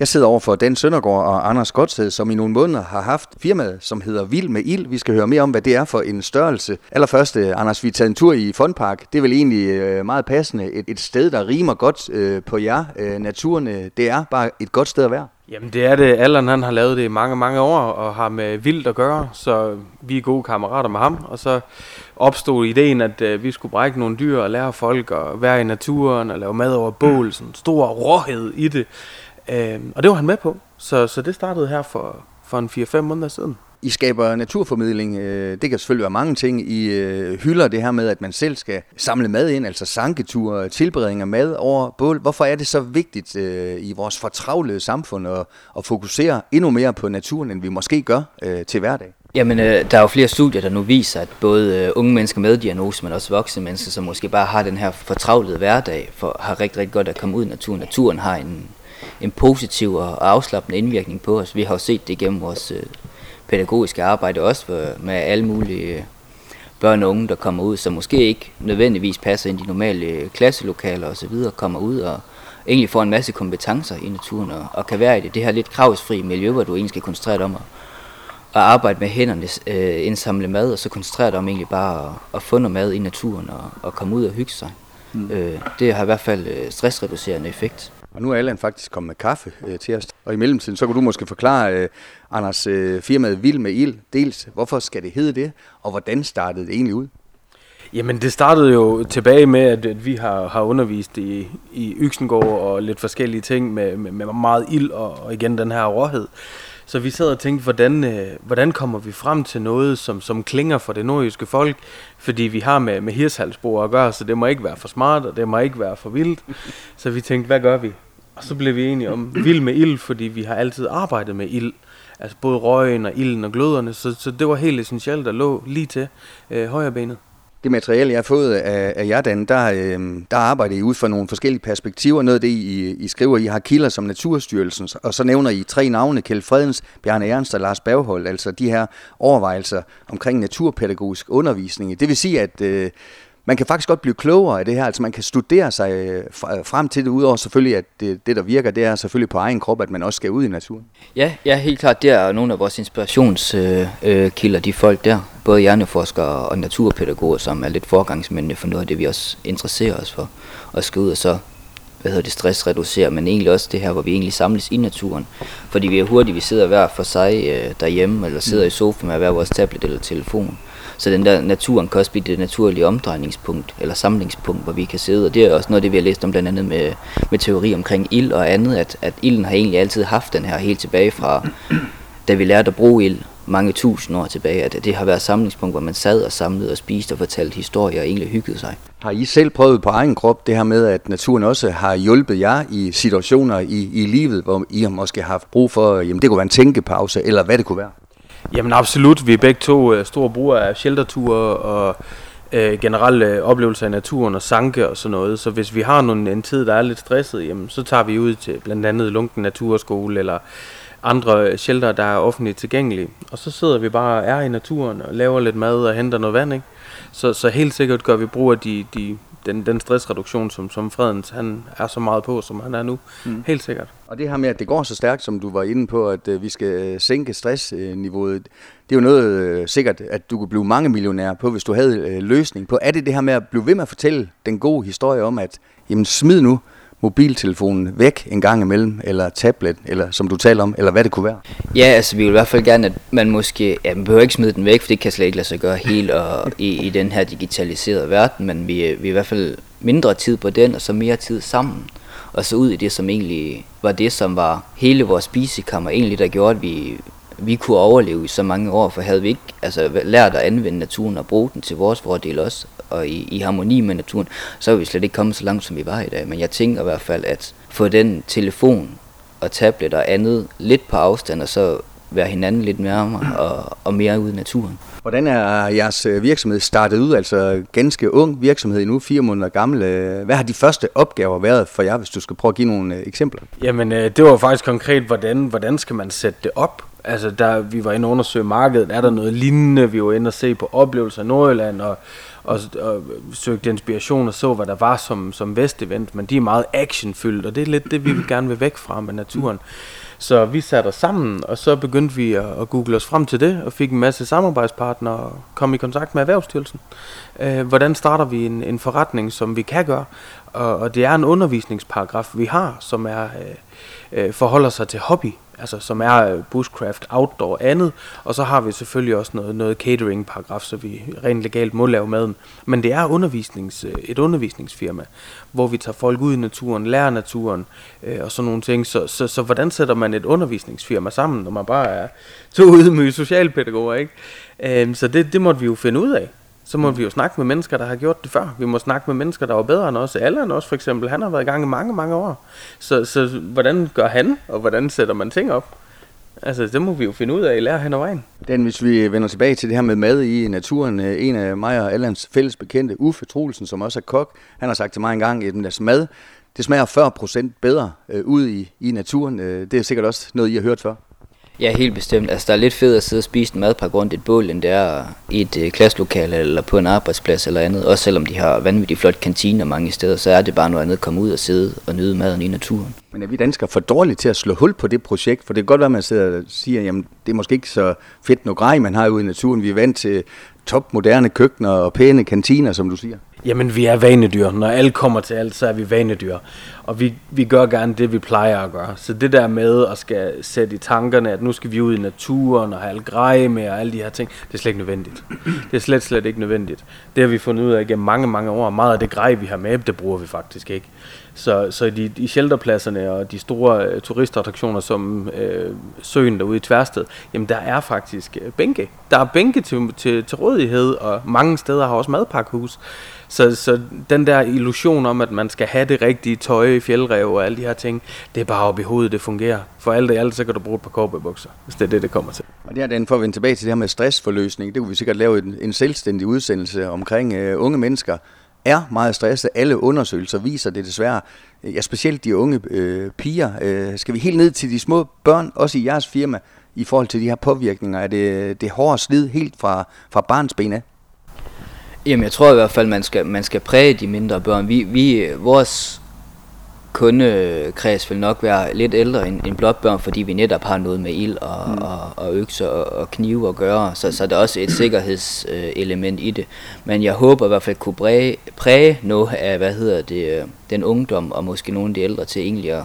Jeg sidder over for Dan Søndergaard og Anders Godsted, som i nogle måneder har haft firmaet, som hedder Vild med Ild. Vi skal høre mere om, hvad det er for en størrelse. Allerførst, Anders, vi er taget en tur i Fondpark. Det er vel egentlig øh, meget passende. Et, et sted, der rimer godt øh, på jer. Øh, naturen, øh, det er bare et godt sted at være. Jamen det er det. Allan han har lavet det i mange, mange år og har med vildt at gøre, så vi er gode kammerater med ham. Og så opstod ideen, at øh, vi skulle brække nogle dyr og lære folk at være i naturen og lave mad over bål. Sådan stor råhed i det. Øh, og det var han med på. Så, så det startede her for, for en 4-5 måneder siden. I skaber naturformidling. øh, Det kan selvfølgelig være mange ting. I øh, hylder det her med, at man selv skal samle mad ind, altså sanketure, tilberedning af mad over bål. Hvorfor er det så vigtigt øh, i vores fortravlede samfund at, at fokusere endnu mere på naturen, end vi måske gør til hverdag? Jamen, der er jo flere studier, der nu viser, at både unge mennesker med diagnose, men også voksne mennesker, som måske bare har den her fortravlede hverdag, for, har rigtig, rigtig godt at komme ud i naturen. Naturen har en, en positiv og afslappende indvirkning på os. Vi har jo set det gennem vores øh, pædagogiske arbejde også for, med alle mulige øh, børn og unge, der kommer ud, som måske ikke nødvendigvis passer ind i de normale øh, klasselokaler osv., kommer ud og egentlig får en masse kompetencer i naturen og, og kan være i det, det her lidt kravsfri miljø, hvor du egentlig skal koncentrere dig om at, at arbejde med hænderne, øh, indsamle mad, og så koncentrere dig om egentlig bare at, at få noget mad i naturen og, og komme ud og hygge sig. Mm. Øh, det har i hvert fald øh, stressreducerende effekt. Og nu er Allan faktisk kommet med kaffe øh, til os. Og i mellemtiden, så kan du måske forklare, øh, Anders, øh, firmaet Vild med Ild, dels hvorfor skal det hedde det, og hvordan startede det egentlig ud? Jamen det startede jo tilbage med, at, at vi har, har undervist i, i Yksengård og lidt forskellige ting med, med, med meget ild og, og igen den her råhed. Så vi sad og tænkte, hvordan, øh, hvordan kommer vi frem til noget, som, som klinger for det nordjyske folk? Fordi vi har med, med hirshalsbord at gøre, så det må ikke være for smart, og det må ikke være for vildt. Så vi tænkte, hvad gør vi? Og så blev vi enige om vild med ild, fordi vi har altid arbejdet med ild. Altså både røgen og ilden og gløderne, så, så det var helt essentielt, der lå lige til øh, højre benet. Det materiale, jeg har fået af, af jer, Dan, der, øh, der arbejder I ud fra nogle forskellige perspektiver. Noget af det, I, I skriver, I har kilder som Naturstyrelsen, og så nævner I tre navne, Kjeld Fredens, Bjarne Ernst og Lars Berghold, altså de her overvejelser omkring naturpædagogisk undervisning. Det vil sige, at øh, man kan faktisk godt blive klogere af det her, altså man kan studere sig øh, frem til det, udover selvfølgelig, at det, det der virker, det er selvfølgelig på egen krop, at man også skal ud i naturen. Ja, ja helt klart, det er nogle af vores inspirationskilder, øh, øh de folk der, både hjerneforskere og naturpædagoger, som er lidt forgangsmændene for noget af det, vi også interesserer os for, at skal ud og så hvad hedder det, stressreducere, men egentlig også det her, hvor vi egentlig samles i naturen. Fordi vi er hurtigt, vi sidder hver for sig øh, derhjemme, eller sidder i sofaen med hver vores tablet eller telefon. Så den der naturen kan også blive det naturlige omdrejningspunkt, eller samlingspunkt, hvor vi kan sidde. Og det er også noget af det, vi har læst om blandt andet med, med teori omkring ild og andet, at, at ilden har egentlig altid haft den her helt tilbage fra, da vi lærte at bruge ild mange tusind år tilbage, at det har været samlingspunkt, hvor man sad og samlede og spiste og fortalte historier og egentlig hyggede sig. Har I selv prøvet på egen krop det her med, at naturen også har hjulpet jer i situationer i, i livet, hvor I har måske haft brug for, jamen det kunne være en tænkepause, eller hvad det kunne være? Jamen absolut. Vi er begge to uh, store brugere af shelterture og uh, generelle uh, oplevelser af naturen og sanke og sådan noget. Så hvis vi har nogle, en tid, der er lidt stresset, jamen, så tager vi ud til blandt andet Lunken Naturskole eller andre shelter, der er offentligt tilgængelige. Og så sidder vi bare og er i naturen og laver lidt mad og henter noget vand. Ikke? Så, så helt sikkert gør vi brug af de, de, den, den stressreduktion, som, som Fredens han er så meget på, som han er nu. Mm. Helt sikkert. Og det her med, at det går så stærkt, som du var inde på, at øh, vi skal øh, sænke stressniveauet, det er jo noget øh, sikkert, at du kunne blive mange millionær på, hvis du havde øh, løsning på. Er det det her med at blive ved med at fortælle den gode historie om, at jamen, smid nu mobiltelefonen væk en gang imellem, eller tablet, eller som du taler om, eller hvad det kunne være? Ja, altså vi vil i hvert fald gerne, at man måske, ja, man behøver ikke smide den væk, for det kan slet ikke lade sig gøre helt og, i, i den her digitaliserede verden, men vi, vi er i hvert fald mindre tid på den, og så mere tid sammen. Og så ud i det, som egentlig var det, som var hele vores spisekammer, egentlig der gjorde, at vi, vi kunne overleve i så mange år, for havde vi ikke altså, lært at anvende naturen og bruge den til vores fordel også, og i, i harmoni med naturen, så er vi slet ikke kommet så langt, som vi var i dag. Men jeg tænker i hvert fald, at få den telefon og tablet og andet lidt på afstand, og så være hinanden lidt nærmere og, og mere ude i naturen. Hvordan er jeres øh, virksomhed startet ud? Altså ganske ung virksomhed nu, fire måneder gammel. Hvad har de første opgaver været for jer, hvis du skal prøve at give nogle øh, eksempler? Jamen, øh, det var faktisk konkret, hvordan, hvordan skal man sætte det op? Altså, der, vi var inde og undersøge markedet, er der noget lignende? Vi var inde og se på oplevelser i Nordjylland, og, og, og søgte inspiration og så, hvad der var som, som vestevent, men de er meget actionfyldt, og det er lidt det, vi vil gerne vil væk fra med naturen. Så vi satte os sammen, og så begyndte vi at, at google os frem til det, og fik en masse samarbejdspartnere og kom i kontakt med Erhvervsstyrelsen. Øh, hvordan starter vi en, en forretning, som vi kan gøre? Og, og det er en undervisningsparagraf, vi har, som er øh, øh, forholder sig til hobby altså som er øh, bushcraft, outdoor andet, og så har vi selvfølgelig også noget, noget catering-paragraf, så vi rent legalt må lave maden. Men det er undervisnings, øh, et undervisningsfirma, hvor vi tager folk ud i naturen, lærer naturen øh, og sådan nogle ting. Så, så, så hvordan sætter man et undervisningsfirma sammen, når man bare er to ydmyge socialpædagoger, ikke? Øh, så det, det måtte vi jo finde ud af så må vi jo snakke med mennesker, der har gjort det før. Vi må snakke med mennesker, der var bedre end os. Allan også for eksempel, han har været i gang i mange, mange år. Så, så hvordan gør han, og hvordan sætter man ting op? Altså, det må vi jo finde ud af, lære hen ad vejen. Den, hvis vi vender tilbage til det her med mad i naturen, øh, en af mig og Allans fælles bekendte, Uffe Troelsen, som også er kok, han har sagt til mig engang, at deres mad, det smager 40% bedre øh, ud i, i naturen. Øh, det er sikkert også noget, I har hørt før. Ja, helt bestemt. Altså, der er lidt fedt at sidde og spise en madpakke rundt et bål, end det er i et øh, klasselokale eller på en arbejdsplads eller andet. Også selvom de har vanvittigt flot kantiner mange steder, så er det bare noget andet at komme ud og sidde og nyde maden i naturen. Men er vi danskere for dårlige til at slå hul på det projekt? For det kan godt være, at man sidder og siger, jamen det er måske ikke så fedt noget grej, man har ude i naturen. Vi er vant til topmoderne køkkener og pæne kantiner, som du siger. Jamen, vi er vanedyr. Når alt kommer til alt, så er vi vanedyr. Og vi, vi gør gerne det, vi plejer at gøre. Så det der med at skal sætte i tankerne, at nu skal vi ud i naturen og have alt grej med og alle de her ting, det er slet ikke nødvendigt. Det er slet, slet ikke nødvendigt. Det har vi fundet ud af igennem mange, mange år. Meget af det grej, vi har med, det bruger vi faktisk ikke. Så, så de, de shelterpladserne og de store uh, turistattraktioner som øh, søen derude i Tværsted, jamen der er faktisk øh, bænke. Der er bænke til, til, til rådighed, og mange steder har også madpakkehus. Så, så den der illusion om, at man skal have det rigtige tøj i fjeldrev og alle de her ting, det er bare op i hovedet, det fungerer. For alt det alt, så kan du bruge et par korpebukser, hvis det er det, det kommer til. Og det den for at vende tilbage til det her med stressforløsning. Det kunne vi sikkert lave en, en selvstændig udsendelse omkring uh, unge mennesker, er meget stresset. Alle undersøgelser viser det desværre. Ja, specielt de unge øh, piger. Øh, skal vi helt ned til de små børn, også i jeres firma, i forhold til de her påvirkninger? Er det, det hårde slid helt fra, fra barns ben af? Jamen, jeg tror i hvert fald, man skal, man skal præge de mindre børn. Vi, vi, vores kundekreds vil nok være lidt ældre end, end blot børn, fordi vi netop har noget med ild og, mm. og, og økser og, og knive at gøre, så, så der er også et sikkerhedselement i det. Men jeg håber i hvert fald kunne præge, præge noget af, hvad hedder det, den ungdom og måske nogle af de ældre til egentlig at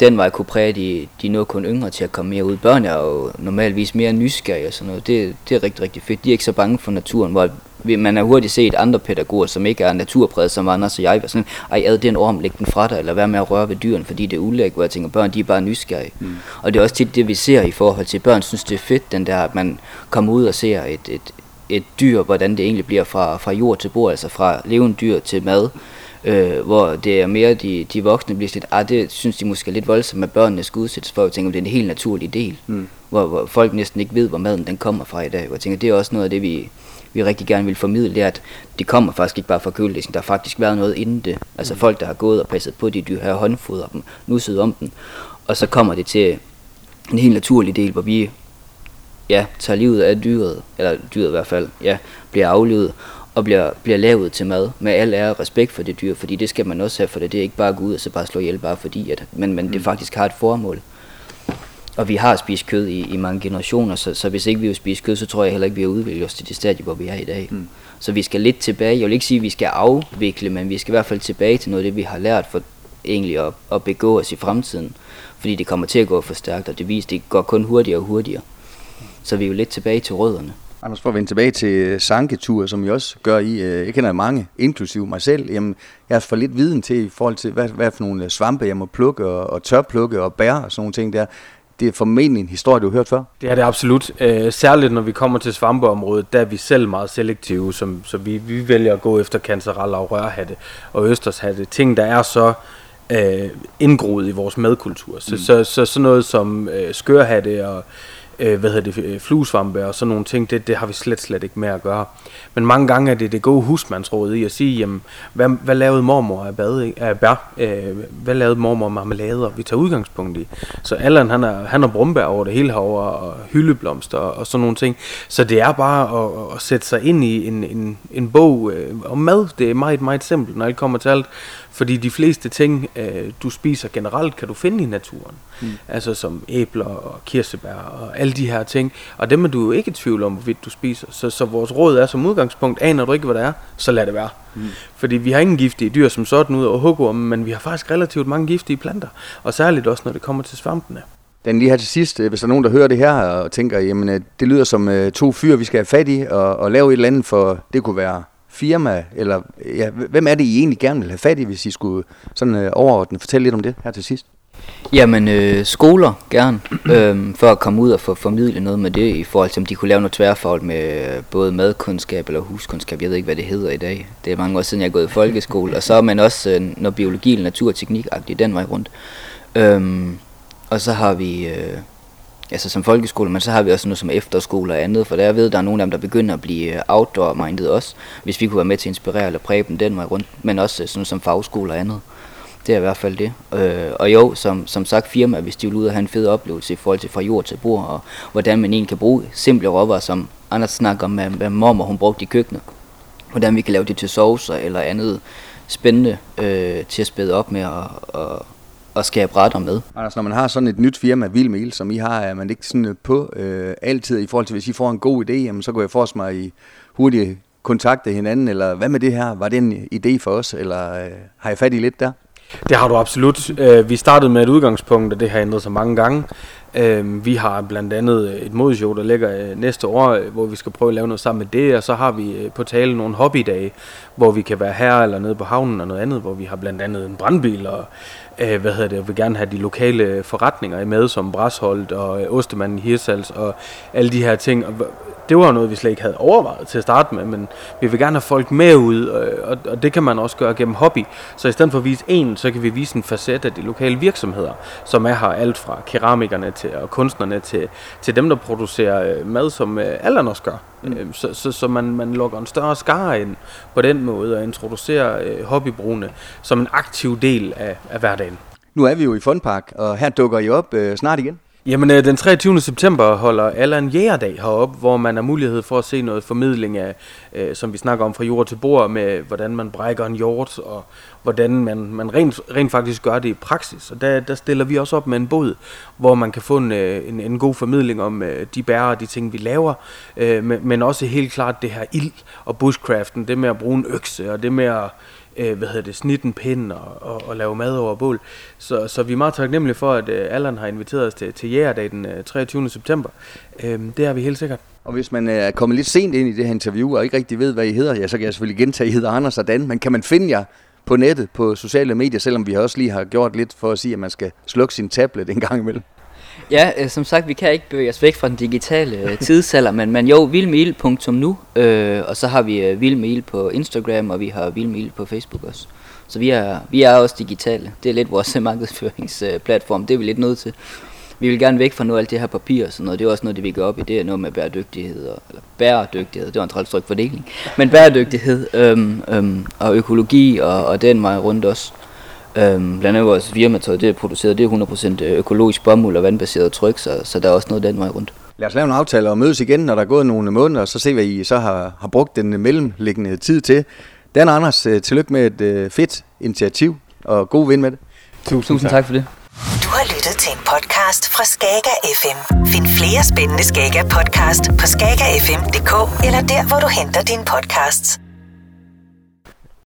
den vej kunne præge de, de noget kun yngre til at komme mere ud. Børn er jo normalvis mere nysgerrige og sådan noget. Det, det er rigtig, rigtig fedt. De er ikke så bange for naturen, hvor man har hurtigt set andre pædagoger, som ikke er naturpræget, som Anders og jeg, var sådan, ej, ad den orm, læg den fra dig, eller vær med at røre ved dyrene, fordi det er ulæg, hvor jeg tænker, børn, de er bare nysgerrige. Mm. Og det er også tit det, vi ser i forhold til børn, synes det er fedt, den der, at man kommer ud og ser et, et, et dyr, hvordan det egentlig bliver fra, fra jord til bord, altså fra levende dyr til mad, øh, hvor det er mere de, de voksne bliver lidt, ah, det synes de måske er lidt voldsomt, at børnene skal udsættes for, jeg tænker, det er en helt naturlig del, mm. hvor, hvor folk næsten ikke ved, hvor maden den kommer fra i dag, jeg tænker, det er også noget af det, vi, vi rigtig gerne vil formidle, det er, at det kommer faktisk ikke bare fra køledisken, der har faktisk været noget inden det, altså mm. folk, der har gået og passet på de dyr her, håndfodret dem, nusset om dem, og så kommer det til en helt naturlig del, hvor vi ja, tager livet af dyret, eller dyret i hvert fald, ja, bliver aflevet, og bliver, bliver lavet til mad med al ære og respekt for det dyr, fordi det skal man også have for det. Det er ikke bare at gå ud og så bare slå ihjel, bare fordi, at, men, men det mm. faktisk har et formål. Og vi har spist kød i, i mange generationer, så, så hvis ikke vi har spist kød, så tror jeg heller ikke, vi har udviklet os til det stadie, hvor vi er i dag. Mm. Så vi skal lidt tilbage. Jeg vil ikke sige, at vi skal afvikle, men vi skal i hvert fald tilbage til noget af det, vi har lært for egentlig at, at begå os i fremtiden. Fordi det kommer til at gå for stærkt, og det viser, det går kun hurtigere og hurtigere. Så vi er jo lidt tilbage til rødderne. Anders, for at vende tilbage til sanketur, som I også gør i, øh, jeg kender mange, inklusiv mig selv, jamen, jeg har for lidt viden til i forhold til, hvad, hvad for nogle svampe jeg må plukke og, og tørplukke og bære og sådan nogle ting der. Det er formentlig en historie, du har hørt før. Det er det absolut. Øh, særligt når vi kommer til svampeområdet, der er vi selv meget selektive, som, så vi, vi vælger at gå efter kancereller og rørhatte og østershatte. Ting, der er så øh, indgroet i vores madkultur. Så, mm. så, så sådan noget som øh, skørhatte og øh, hvad hedder det, øh, fluesvampe og sådan nogle ting, det, det har vi slet, slet ikke med at gøre. Men mange gange er det det gode husmandsråd i at sige, jamen, hvad, hvad lavede mormor af, bad, af bær? Øh, hvad lavede mormor af marmelader? Vi tager udgangspunkt i. Så Allan, han har, han har brumbær over det hele herovre, og hyldeblomster og, og sådan nogle ting. Så det er bare at, at sætte sig ind i en, en, en bog øh, om mad. Det er meget, meget simpelt, når alt kommer til alt. Fordi de fleste ting, øh, du spiser generelt, kan du finde i naturen. Mm. Altså som æbler og kirsebær og alle de her ting. Og dem er du jo ikke i tvivl om, hvorvidt du spiser. Så, så vores råd er som udgangspunkt, aner du ikke, hvad det er, så lad det være. Mm. Fordi vi har ingen giftige dyr som sådan ud over hugormen, men vi har faktisk relativt mange giftige planter. Og særligt også, når det kommer til svampene. Den lige her til sidst, øh, hvis der er nogen, der hører det her og tænker, jamen øh, det lyder som to fyre, vi skal have fat i og, og lave et eller andet for, det kunne være firma, eller ja, hvem er det, I egentlig gerne vil have fat i, hvis I skulle sådan øh, overordnet fortælle lidt om det her til sidst? Jamen, øh, skoler gerne, øh, for at komme ud og få formidlet noget med det, i forhold til, om de kunne lave noget tværfagligt med både madkundskab eller huskundskab. Jeg ved ikke, hvad det hedder i dag. Det er mange år siden, jeg er gået i folkeskole. Og så er man også øh, noget biologi eller teknik den vej rundt. Øh, og så har vi... Øh, altså som folkeskole, men så har vi også noget som efterskole og andet, for der ved, der er nogle af dem, der begynder at blive øh, outdoor-minded også, hvis vi kunne være med til at inspirere eller præge dem den vej rundt, men også øh, sådan som fagskole og andet. Det er i hvert fald det. Øh, og jo, som, som sagt firma, hvis de vil ud og have en fed oplevelse i forhold til fra jord til bord, og hvordan man egentlig kan bruge simple råvarer, som Anders snakker om, hvad, hvad mormor hun brugte i køkkenet. Hvordan vi kan lave det til saucer eller andet spændende øh, til at spæde op med og, og at skabe retter med. Anders, når man har sådan et nyt firma, Vildmel, som I har, er man ikke sådan på øh, altid i forhold til, hvis I får en god idé, jamen, så går jeg forestille mig, I hurtigt kontakte hinanden, eller hvad med det her? Var det en idé for os, eller øh, har jeg fat i lidt der? Det har du absolut. Øh, vi startede med et udgangspunkt, og det har ændret sig mange gange. Øh, vi har blandt andet et modshow, der ligger øh, næste år, hvor vi skal prøve at lave noget sammen med det, og så har vi på tale nogle hobbydage, hvor vi kan være her eller nede på havnen og noget andet, hvor vi har blandt andet en brandbil og øh, hvad hedder det, jeg vil gerne have de lokale forretninger med, som Brasholdt og øh, Ostemanden i Hirsals og alle de her ting. Og det var noget, vi slet ikke havde overvejet til at starte med, men vi vil gerne have folk med ud, øh, og, og det kan man også gøre gennem hobby. Så i stedet for at vise en, så kan vi vise en facet af de lokale virksomheder, som er her alt fra keramikerne til og kunstnerne til, til dem, der producerer øh, mad, som øh, alderen også gør. Mm. Så, så, så man, man lukker en større skare ind på den måde og introducerer øh, hobbybrugene som en aktiv del af, af hverdagen. Nu er vi jo i Fondpark, og her dukker I op øh, snart igen. Jamen, øh, den 23. september holder Allan Jægerdag heroppe, hvor man har mulighed for at se noget formidling af, øh, som vi snakker om fra jord til bord, med hvordan man brækker en hjort, og hvordan man, man rent, rent faktisk gør det i praksis. Og der, der stiller vi også op med en båd, hvor man kan få en, øh, en, en god formidling om øh, de bærer og de ting, vi laver, øh, men, men også helt klart det her ild og bushcraften, det med at bruge en økse, og det med at øh, hvad hedder det, snitten pind og, og, og lave mad over bål. Så, så vi er meget taknemmelige for, at øh, Allan har inviteret os til, til Jægerdag den øh, 23. september. Øh, det er vi helt sikkert. Og hvis man øh, er kommet lidt sent ind i det her interview, og ikke rigtig ved, hvad I hedder, ja, så kan jeg selvfølgelig gentage, at I hedder Anders og Dan, men kan man finde jer på nettet, på sociale medier, selvom vi også lige har gjort lidt for at sige, at man skal slukke sin tablet en gang imellem? Ja, øh, som sagt, vi kan ikke bevæge os væk fra den digitale øh, tidsalder, men, men jo, vildmil.nu, øh, og så har vi øh, vildmil på Instagram, og vi har vildmil på Facebook også. Så vi er, vi er også digitale. Det er lidt vores markedsføringsplatform, det er vi lidt nødt til. Vi vil gerne væk fra noget af alt det her papir og sådan noget. Det er også noget, det vi går op i. Det er noget med bæredygtighed. Og, eller bæredygtighed, det var en træls fordeling. Men bæredygtighed øhm, øhm, og økologi og, og den vej rundt også. Øhm, blandt andet vores firmatøj, det er produceret, det er 100% økologisk bomuld og vandbaseret tryk, så, så der er også noget den vej rundt. Lad os lave en aftale og mødes igen, når der er gået nogle måneder, og så se, hvad I så har, har brugt den mellemliggende tid til. Dan Anders, øh, tillykke med et øh, fedt initiativ, og god vind med det. Tusind, Tusind tak. tak for det. Du har lyttet til en podcast fra Skager FM. Find flere spændende Skager podcast på skagerfm.dk eller der, hvor du henter dine podcasts.